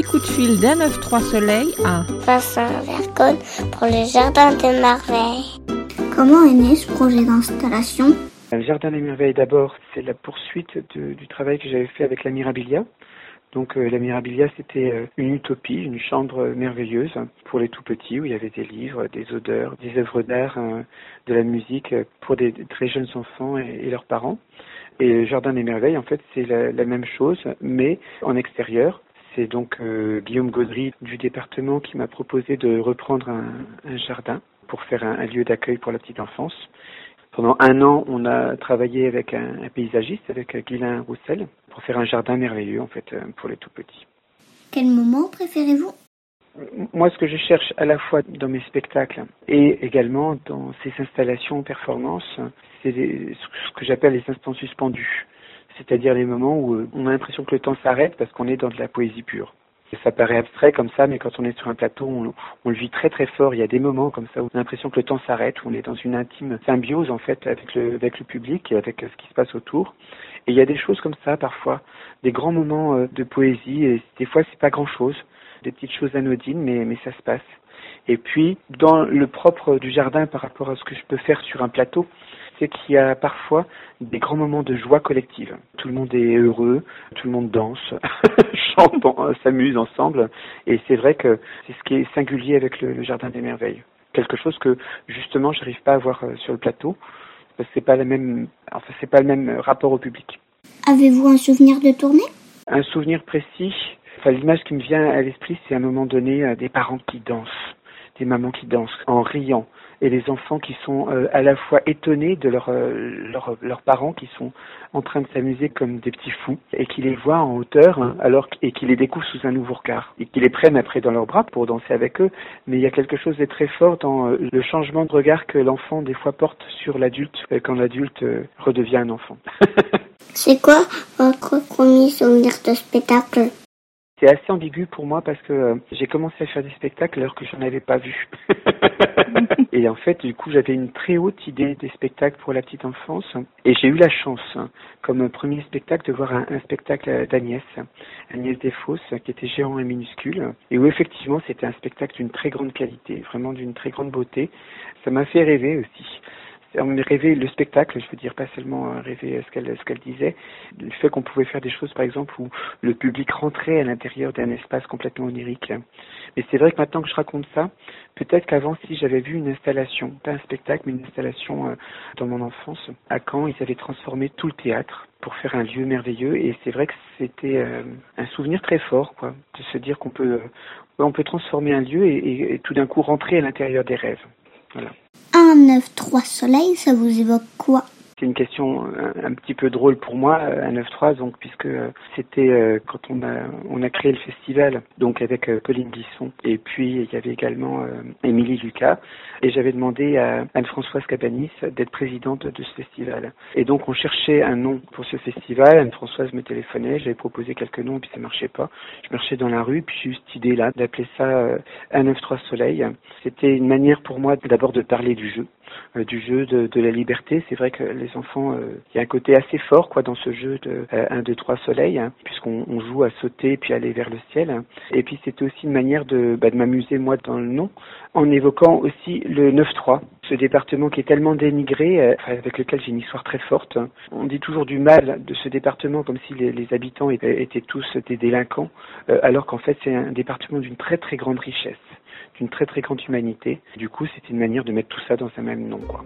petit coup de fil d'un 9-3 Soleil à Vincent Vercon pour le Jardin des Merveilles. Comment est né ce projet d'installation? Le Jardin des Merveilles, d'abord, c'est la poursuite de- du travail que j'avais fait avec la Mirabilia. Donc euh, la Mirabilia, c'était euh, une utopie, une chambre merveilleuse pour les tout petits où il y avait des livres, des odeurs, des œuvres d'art, euh, de la musique pour des des très jeunes enfants et, et leurs parents. Et le Jardin des Merveilles, en fait, c'est la, la même chose, mais en extérieur. C'est donc euh, Guillaume Gaudry du département qui m'a proposé de reprendre un, un jardin pour faire un, un lieu d'accueil pour la petite enfance. Pendant un an, on a travaillé avec un, un paysagiste, avec euh, Guylain Roussel, pour faire un jardin merveilleux, en fait, euh, pour les tout petits. Quel moment préférez-vous? Moi, ce que je cherche à la fois dans mes spectacles et également dans ces installations performances, c'est ce que j'appelle les instants suspendus. C'est-à-dire les moments où euh, on a l'impression que le temps s'arrête parce qu'on est dans de la poésie pure. Ça paraît abstrait comme ça, mais quand on est sur un plateau, on, on le vit très très fort. Il y a des moments comme ça où on a l'impression que le temps s'arrête, où on est dans une intime symbiose en fait avec le, avec le public et avec ce qui se passe autour. Et il y a des choses comme ça parfois, des grands moments euh, de poésie. Et des fois, c'est pas grand chose, des petites choses anodines, mais mais ça se passe. Et puis, dans le propre du jardin par rapport à ce que je peux faire sur un plateau, c'est qu'il y a parfois des grands moments de joie collective. Tout le monde est heureux, tout le monde danse, chante, euh, s'amuse ensemble. Et c'est vrai que c'est ce qui est singulier avec le, le Jardin des Merveilles. Quelque chose que, justement, j'arrive pas à voir euh, sur le plateau. Parce que c'est pas la même, enfin, c'est pas le même rapport au public. Avez-vous un souvenir de tournée? Un souvenir précis, enfin, l'image qui me vient à l'esprit, c'est à un moment donné euh, des parents qui dansent, des mamans qui dansent en riant, et les enfants qui sont euh, à la fois étonnés de euh, leur- leurs parents qui sont en train de s'amuser comme des petits fous, et qui les voient en hauteur, hein, alors et qui les découvrent sous un nouveau regard, et qui les prennent après dans leurs bras pour danser avec eux. Mais il y a quelque chose de très fort dans le changement de regard que l'enfant des fois porte sur l'adulte quand l'adulte redevient un enfant. C'est quoi votre premier souvenir de spectacle? C'est assez ambigu pour moi parce que euh, j'ai commencé à faire des spectacles alors que j'en avais pas vu. et en fait, du coup, j'avais une très haute idée des spectacles pour la petite enfance. Et j'ai eu la chance, hein, comme premier spectacle, de voir un, un spectacle d'Agnès, Agnès Desfosses, qui était géant et minuscule. Et où effectivement, c'était un spectacle d'une très grande qualité, vraiment d'une très grande beauté. Ça m'a fait rêver aussi. On rêver le spectacle, je veux dire pas seulement euh, rêver ce qu'elle ce qu'elle disait, le fait qu'on pouvait faire des choses par exemple où le public rentrait à l'intérieur d'un espace complètement onirique. Mais c'est vrai que maintenant que je raconte ça, peut-être qu'avant si j'avais vu une installation, pas un spectacle mais une installation euh, dans mon enfance, à Caen, ils avaient transformé tout le théâtre pour faire un lieu merveilleux et c'est vrai que c'était euh, un souvenir très fort quoi, de se dire qu'on peut euh, on peut transformer un lieu et tout d'un coup rentrer à l'intérieur des rêves. Voilà. 1, 9, 3 soleil, ça vous évoque quoi? C'est une question un, un petit peu drôle pour moi, euh, un 9-3, donc puisque euh, c'était euh, quand on a on a créé le festival, donc avec euh, Pauline Guisson, et puis il y avait également euh, Émilie Lucas, et j'avais demandé à Anne-Françoise Cabanis d'être présidente de ce festival. Et donc on cherchait un nom pour ce festival, Anne-Françoise me téléphonait, j'avais proposé quelques noms, puis ça marchait pas. Je marchais dans la rue, puis j'ai eu cette idée-là d'appeler ça euh, un 9-3 soleil. C'était une manière pour moi d'abord de parler du jeu, euh, du jeu de, la liberté. C'est vrai que les enfants, euh, il y a un côté assez fort quoi dans ce jeu de euh, 1, 2, 3 soleil, puisqu'on on joue à sauter puis aller vers le ciel. hein. Et puis c'était aussi une manière de, bah, de m'amuser moi dans le nom, en évoquant aussi le 9-3, ce département qui est tellement dénigré, euh, avec lequel j'ai une histoire très forte. hein. On dit toujours du mal de ce département comme si les, habitants étaient, tous des délinquants, euh, alors qu'en fait c'est un département d'une très très grande richesse d'une très très grande humanité. Du coup, c'était une manière de mettre tout ça dans un même nom, quoi.